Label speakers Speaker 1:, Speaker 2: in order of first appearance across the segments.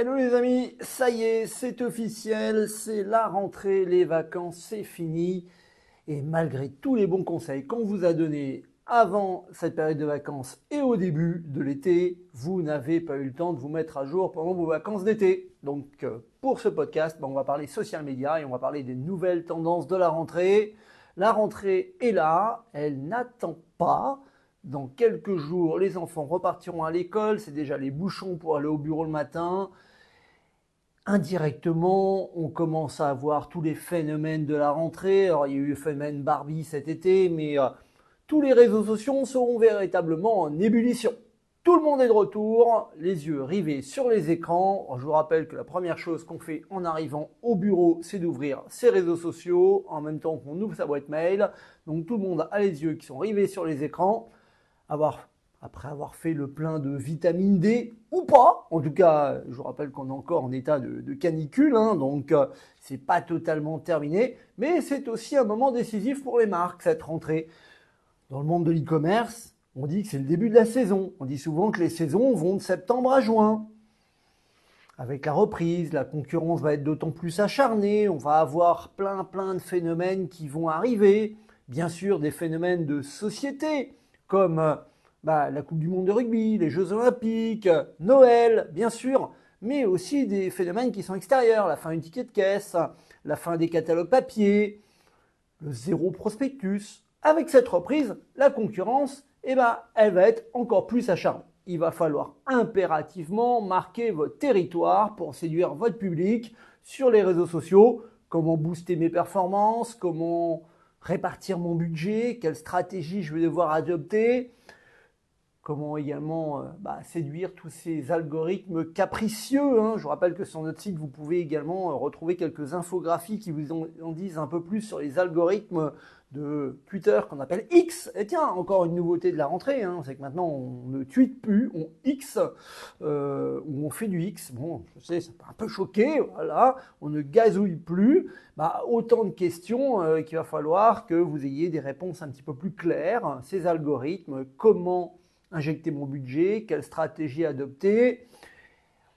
Speaker 1: Hello les amis, ça y est, c'est officiel, c'est la rentrée, les vacances, c'est fini. Et malgré tous les bons conseils qu'on vous a donnés avant cette période de vacances et au début de l'été, vous n'avez pas eu le temps de vous mettre à jour pendant vos vacances d'été. Donc euh, pour ce podcast, ben, on va parler social media et on va parler des nouvelles tendances de la rentrée. La rentrée est là, elle n'attend pas. Dans quelques jours, les enfants repartiront à l'école, c'est déjà les bouchons pour aller au bureau le matin indirectement, on commence à avoir tous les phénomènes de la rentrée. Il y a eu le phénomène Barbie cet été, mais euh, tous les réseaux sociaux seront véritablement en ébullition. Tout le monde est de retour, les yeux rivés sur les écrans. je vous rappelle que la première chose qu'on fait en arrivant au bureau, c'est d'ouvrir ses réseaux sociaux en même temps qu'on ouvre sa boîte mail. Donc tout le monde a les yeux qui sont rivés sur les écrans. Avoir après avoir fait le plein de vitamine D ou pas. En tout cas, je vous rappelle qu'on est encore en état de, canicule, hein, donc euh, c'est pas totalement terminé, mais c'est aussi un moment décisif pour les marques cette rentrée. Dans le monde de l'e-commerce, on dit que c'est le début de la saison. On dit souvent que les saisons vont de septembre à juin. Avec la reprise, la concurrence va être d'autant plus acharnée, on va avoir plein plein de phénomènes qui vont arriver. Bien sûr, des phénomènes de société comme euh, bah, la Coupe du Monde de rugby, les Jeux Olympiques, Noël, bien sûr, mais aussi des phénomènes qui sont extérieurs, la fin du ticket de caisse, la fin des catalogues papier, le zéro prospectus. Avec cette reprise, la concurrence, eh ben, elle va être encore plus acharnée. Il va falloir impérativement marquer votre territoire pour séduire votre public sur les réseaux sociaux. Comment booster mes performances, comment répartir mon budget, quelle stratégie je vais devoir adopter, comment également euh, bah, séduire tous ces algorithmes capricieux. Hein. Je vous rappelle que sur notre site, vous pouvez également euh, retrouver quelques infographies qui vous en, disent un peu plus sur les algorithmes de Twitter qu'on appelle X. Et tiens, encore une nouveauté de la rentrée, hein, c'est que maintenant on ne tweet plus, on X, euh, ou on fait du X. Bon, je sais, ça peut un peu choquer, voilà, on ne gazouille plus. Bah, autant de questions qu'il va falloir que vous ayez des réponses un petit peu plus claires. Ces algorithmes, comment injecter mon budget, quelle stratégie adopter.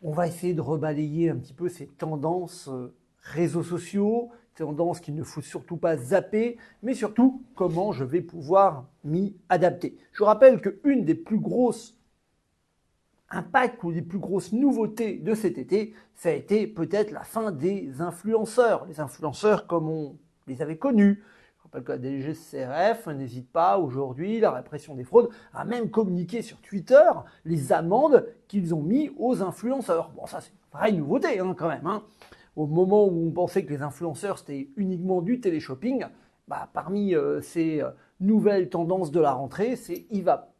Speaker 1: On va essayer de rebalayer un petit peu ces tendances euh, réseaux sociaux, tendances qu'il ne faut surtout pas zapper, mais surtout comment je vais pouvoir m'y adapter. Je rappelle qu'une des plus grosses impacts ou des plus grosses nouveautés de cet été, ça a été peut-être la fin des influenceurs. Les influenceurs comme on les avait connus, rappelle que la DGCRF n'hésite pas aujourd'hui, la répression des fraudes, à même communiquer sur Twitter les amendes qu'ils ont mis aux influenceurs. Bon, ça c'est une vraie nouveauté hein, quand même. Hein. Au moment où on pensait que les influenceurs c'était uniquement du téléshopping, bah, parmi euh, ces euh, nouvelles tendances de la rentrée, c'est il va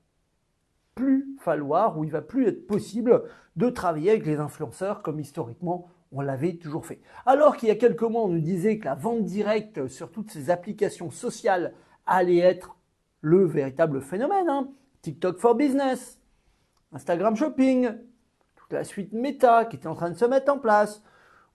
Speaker 1: plus falloir ou il va plus être possible de travailler avec les influenceurs comme historiquement on l'avait toujours fait. Alors qu'il y a quelques mois, on nous disait que la vente directe sur toutes ces applications sociales allait être le véritable phénomène. Hein. TikTok for Business, Instagram Shopping, toute la suite Meta qui était en train de se mettre en place,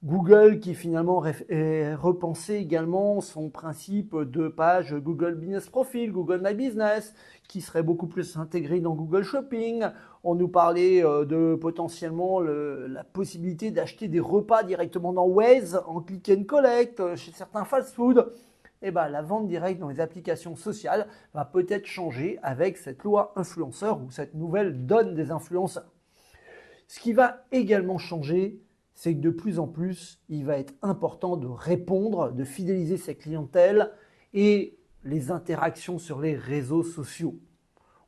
Speaker 1: Google qui finalement repensait également son principe de page Google Business Profile, Google My Business, qui serait beaucoup plus intégré dans Google Shopping. On nous parlait euh, de potentiellement la possibilité d'acheter des repas directement dans Waze en click and collect euh, chez certains fast-food. Eh ben, la vente directe dans les applications sociales va peut-être changer avec cette loi influenceur ou cette nouvelle donne des influenceurs. Ce qui va également changer, c'est que de plus en plus, il va être important de répondre, de fidéliser sa clientèle et les interactions sur les réseaux sociaux.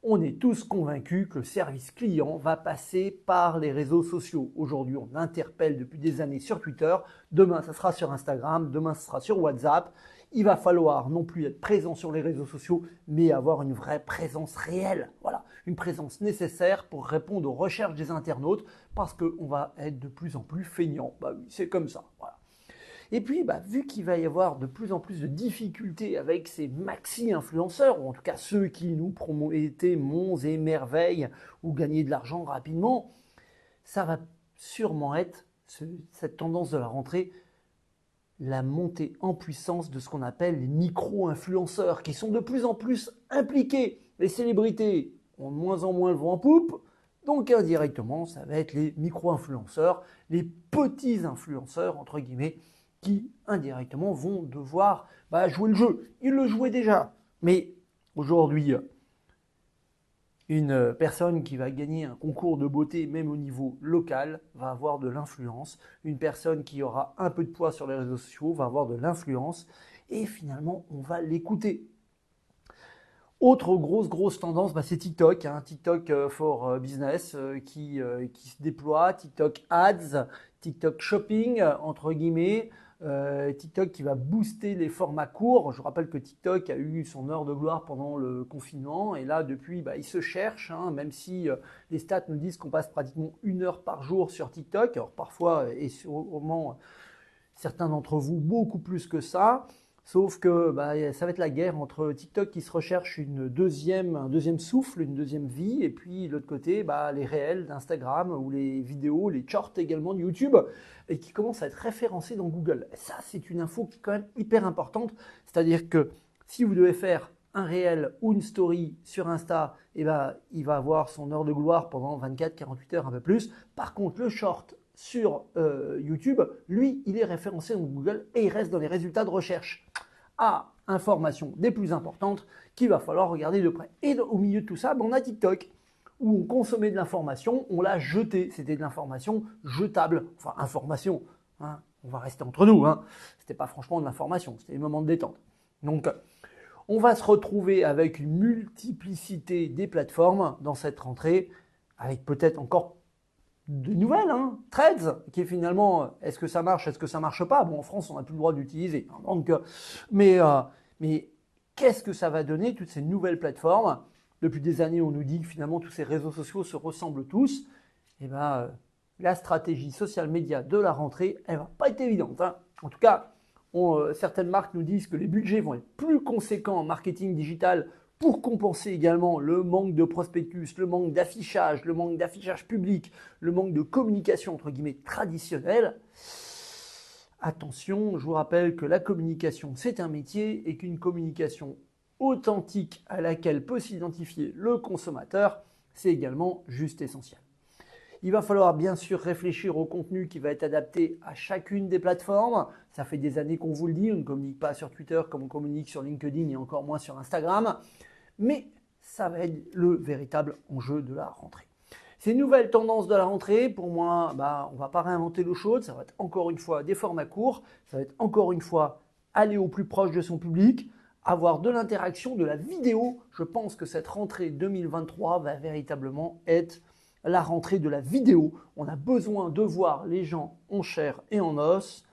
Speaker 1: On est tous convaincus que le service client va passer par les réseaux sociaux. Aujourd'hui, on interpelle depuis des années sur Twitter, demain ça sera sur Instagram, demain ça sera sur WhatsApp. Il va falloir non plus être présent sur les réseaux sociaux, mais avoir une vraie présence réelle. Voilà, une présence nécessaire pour répondre aux recherches des internautes, parce qu'on va être de plus en plus feignant. Bah oui, c'est comme ça. Et puis, bah, vu qu'il va y avoir de plus en plus de difficultés avec ces maxi-influenceurs, ou en tout cas ceux qui nous promettaient monts et merveilles ou gagner de l'argent rapidement, ça va sûrement être, cette tendance de la rentrée, la montée en puissance de ce qu'on appelle les micro-influenceurs, qui sont de plus en plus impliqués. Les célébrités ont de moins en moins le vent en poupe, Donc indirectement, ça va être les micro-influenceurs, les petits influenceurs, entre guillemets, qui indirectement vont devoir bah, jouer le jeu. Ils le jouaient déjà. Mais aujourd'hui, une personne qui va gagner un concours de beauté, même au niveau local, va avoir de l'influence. Une personne qui aura un peu de poids sur les réseaux sociaux va avoir de l'influence. Et finalement, on va l'écouter. Autre grosse, grosse tendance, bah, c'est TikTok. Hein. TikTok euh, for euh, Business euh, qui, qui se déploie. TikTok Ads, TikTok Shopping, entre guillemets. Euh, TikTok qui va booster les formats courts. Je rappelle que TikTok a eu son heure de gloire pendant le confinement et là depuis bah, il se cherche, hein, même si euh, les stats nous disent qu'on passe pratiquement une heure par jour sur TikTok. Alors parfois et sûrement certains d'entre vous beaucoup plus que ça. Sauf que bah, ça va être la guerre entre TikTok qui se recherche une deuxième, un deuxième souffle, une deuxième vie, et puis l'autre côté, bah, les réels d'Instagram ou les vidéos, les shorts également de YouTube, et qui commencent à être référencés dans Google. ça, c'est une info quand même hyper importante. C'est-à-dire que si vous devez faire un réel ou une story sur Insta, et eh ben, il va avoir son heure de gloire pendant 24, 48 heures, un peu plus. Par contre, le short sur euh, YouTube, lui, il est référencé dans Google et il reste dans les résultats de recherche. À information des plus importantes qu'il va falloir regarder de près. Et au milieu de tout ça, ben, on a TikTok où on consommait de l'information, on l'a jeté. C'était de l'information jetable. Enfin, information. Hein. on va rester entre nous. Hein. C'était pas franchement de l'information, c'était des moments de détente. Donc, on va se retrouver avec une multiplicité des plateformes dans cette rentrée, avec peut-être encore de nouvelles, hein, Threads, qui est finalement, est-ce que ça marche, est-ce que ça marche pas? Bon, en France, on n'a plus le droit d'utiliser. Hein, donc, euh, mais, euh, mais qu'est-ce que ça va donner, toutes ces nouvelles plateformes? Depuis des années, on nous dit que finalement, tous ces réseaux sociaux se ressemblent tous. Et eh ben, euh, la stratégie social média de la rentrée, elle va pas être évidente. Hein. En tout cas, certaines marques nous disent que les budgets vont être plus conséquents en marketing digital pour compenser également le manque de prospectus, le manque d'affichage, le manque d'affichage public, le manque de communication entre guillemets traditionnelle. Attention, je vous rappelle que la communication c'est un métier et qu'une communication authentique à laquelle peut s'identifier le consommateur, c'est également juste essentiel. Il va falloir bien sûr réfléchir au contenu qui va être adapté à chacune des plateformes. Ça fait des années qu'on vous le dit, on ne communique pas sur Twitter comme on communique sur LinkedIn et encore moins sur Instagram mais ça va être le véritable enjeu de la rentrée. Ces nouvelles tendances de la rentrée, pour moi, bah, on ne va pas réinventer l'eau chaude, ça va être encore une fois des formats courts, ça va être encore une fois aller au plus proche de son public, avoir de l'interaction, de la vidéo. Je pense que cette rentrée 2023 va véritablement être la rentrée de la vidéo. On a besoin de voir les gens en chair et en os.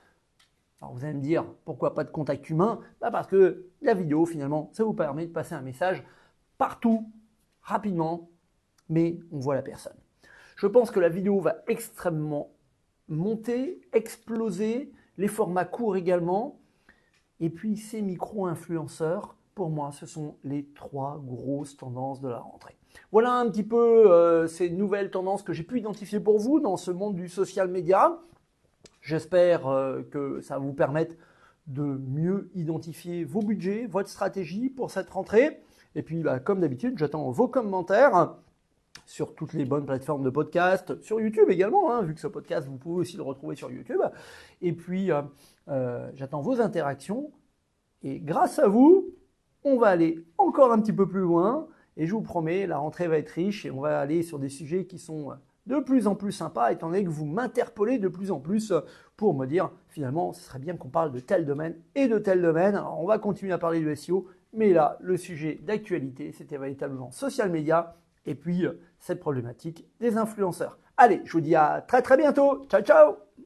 Speaker 1: Alors vous allez me dire, pourquoi pas de contact humain? Bah Parce que la vidéo, finalement, ça vous permet de passer un message partout, rapidement, mais on voit la personne. Je pense que la vidéo va extrêmement monter, exploser, les formats courts également, et puis ces micro-influenceurs, pour moi, ce sont les trois grosses tendances de la rentrée. Voilà un petit peu euh, ces nouvelles tendances que j'ai pu identifier pour vous dans ce monde du social media. J'espère euh, que ça vous permettre de mieux identifier vos budgets, votre stratégie pour cette rentrée. Et puis, bah, comme d'habitude, j'attends vos commentaires sur toutes les bonnes plateformes de podcast, sur YouTube également, hein, vu que ce podcast, vous pouvez aussi le retrouver sur YouTube. Et puis, euh, j'attends vos interactions. Et grâce à vous, on va aller encore un petit peu plus loin. Et je vous promets, la rentrée va être riche et on va aller sur des sujets qui sont de plus en plus sympa, étant donné que vous m'interpellez de plus en plus pour me dire finalement ce serait bien qu'on parle de tel domaine et de tel domaine. Alors on va continuer à parler du SEO, mais là le sujet d'actualité c'était véritablement social media et puis euh, cette problématique des influenceurs. Allez, je vous dis à très très bientôt. Ciao ciao